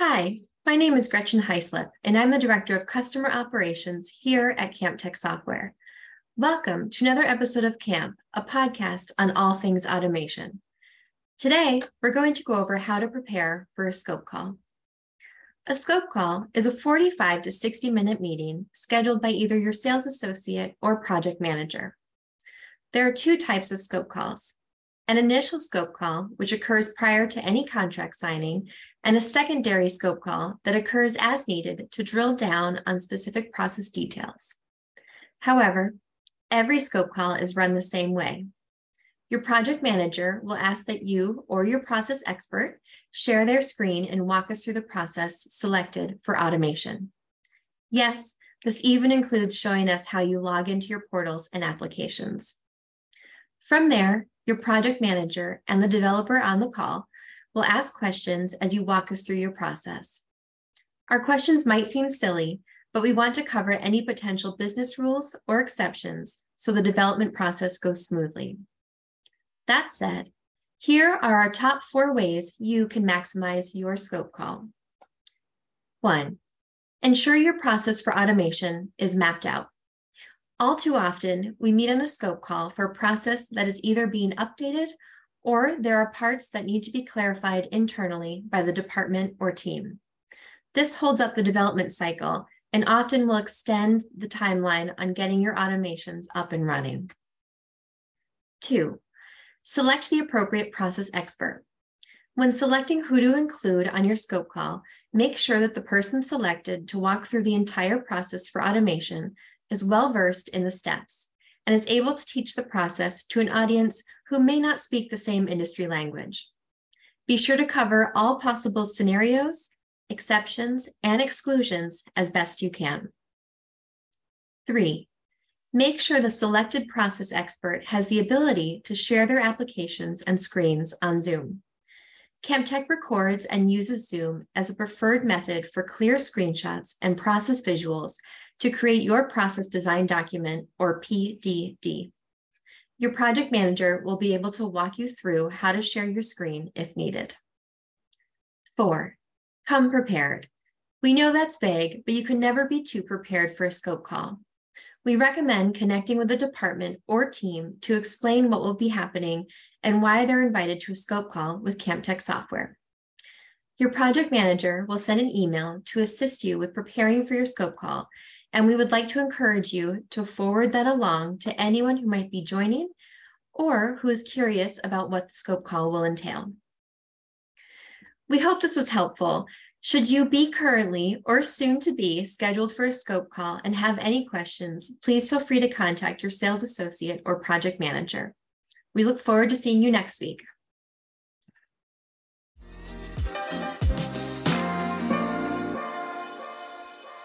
Hi, my name is Gretchen Hyslip, and I'm the Director of Customer Operations here at CampTek Software. Welcome to another episode of Camp, a podcast on all things automation. Today, we're going to go over how to prepare for a scope call. A scope call is a 45 to 60 minute meeting scheduled by either your sales associate or project manager. There are two types of scope calls an initial scope call, which occurs prior to any contract signing, and a secondary scope call that occurs as needed to drill down on specific process details. However, every scope call is run the same way. Your project manager will ask that you or your process expert share their screen and walk us through the process selected for automation. Yes, this even includes showing us how you log into your portals and applications. From there, your project manager and the developer on the call will ask questions as you walk us through your process. Our questions might seem silly, but we want to cover any potential business rules or exceptions so the development process goes smoothly. That said, here are our top four ways you can maximize your scope call. One, ensure your process for automation is mapped out. All too often, we meet on a scope call for a process that is either being updated or there are parts that need to be clarified internally by the department or team. This holds up the development cycle and often will extend the timeline on getting your automations up and running. Two, select the appropriate process expert. When selecting who to include on your scope call, make sure that the person selected to walk through the entire process for automation is well versed in the steps and is able to teach the process to an audience who may not speak the same industry language. Be sure to cover all possible scenarios, exceptions, and exclusions as best you can. Three, make sure the selected process expert has the ability to share their applications and screens on Zoom. CampTek records and uses Zoom as a preferred method for clear screenshots and process visuals to create your process design document or PDD. Your project manager will be able to walk you through how to share your screen if needed. Four, come prepared. We know that's vague, but you can never be too prepared for a scope call. We recommend connecting with the department or team to explain what will be happening and why they're invited to a scope call with CampTek software. Your project manager will send an email to assist you with preparing for your scope call and we would like to encourage you to forward that along to anyone who might be joining or who is curious about what the scope call will entail. We hope this was helpful. Should you be currently or soon to be scheduled for a scope call and have any questions, please feel free to contact your sales associate or project manager. We look forward to seeing you next week.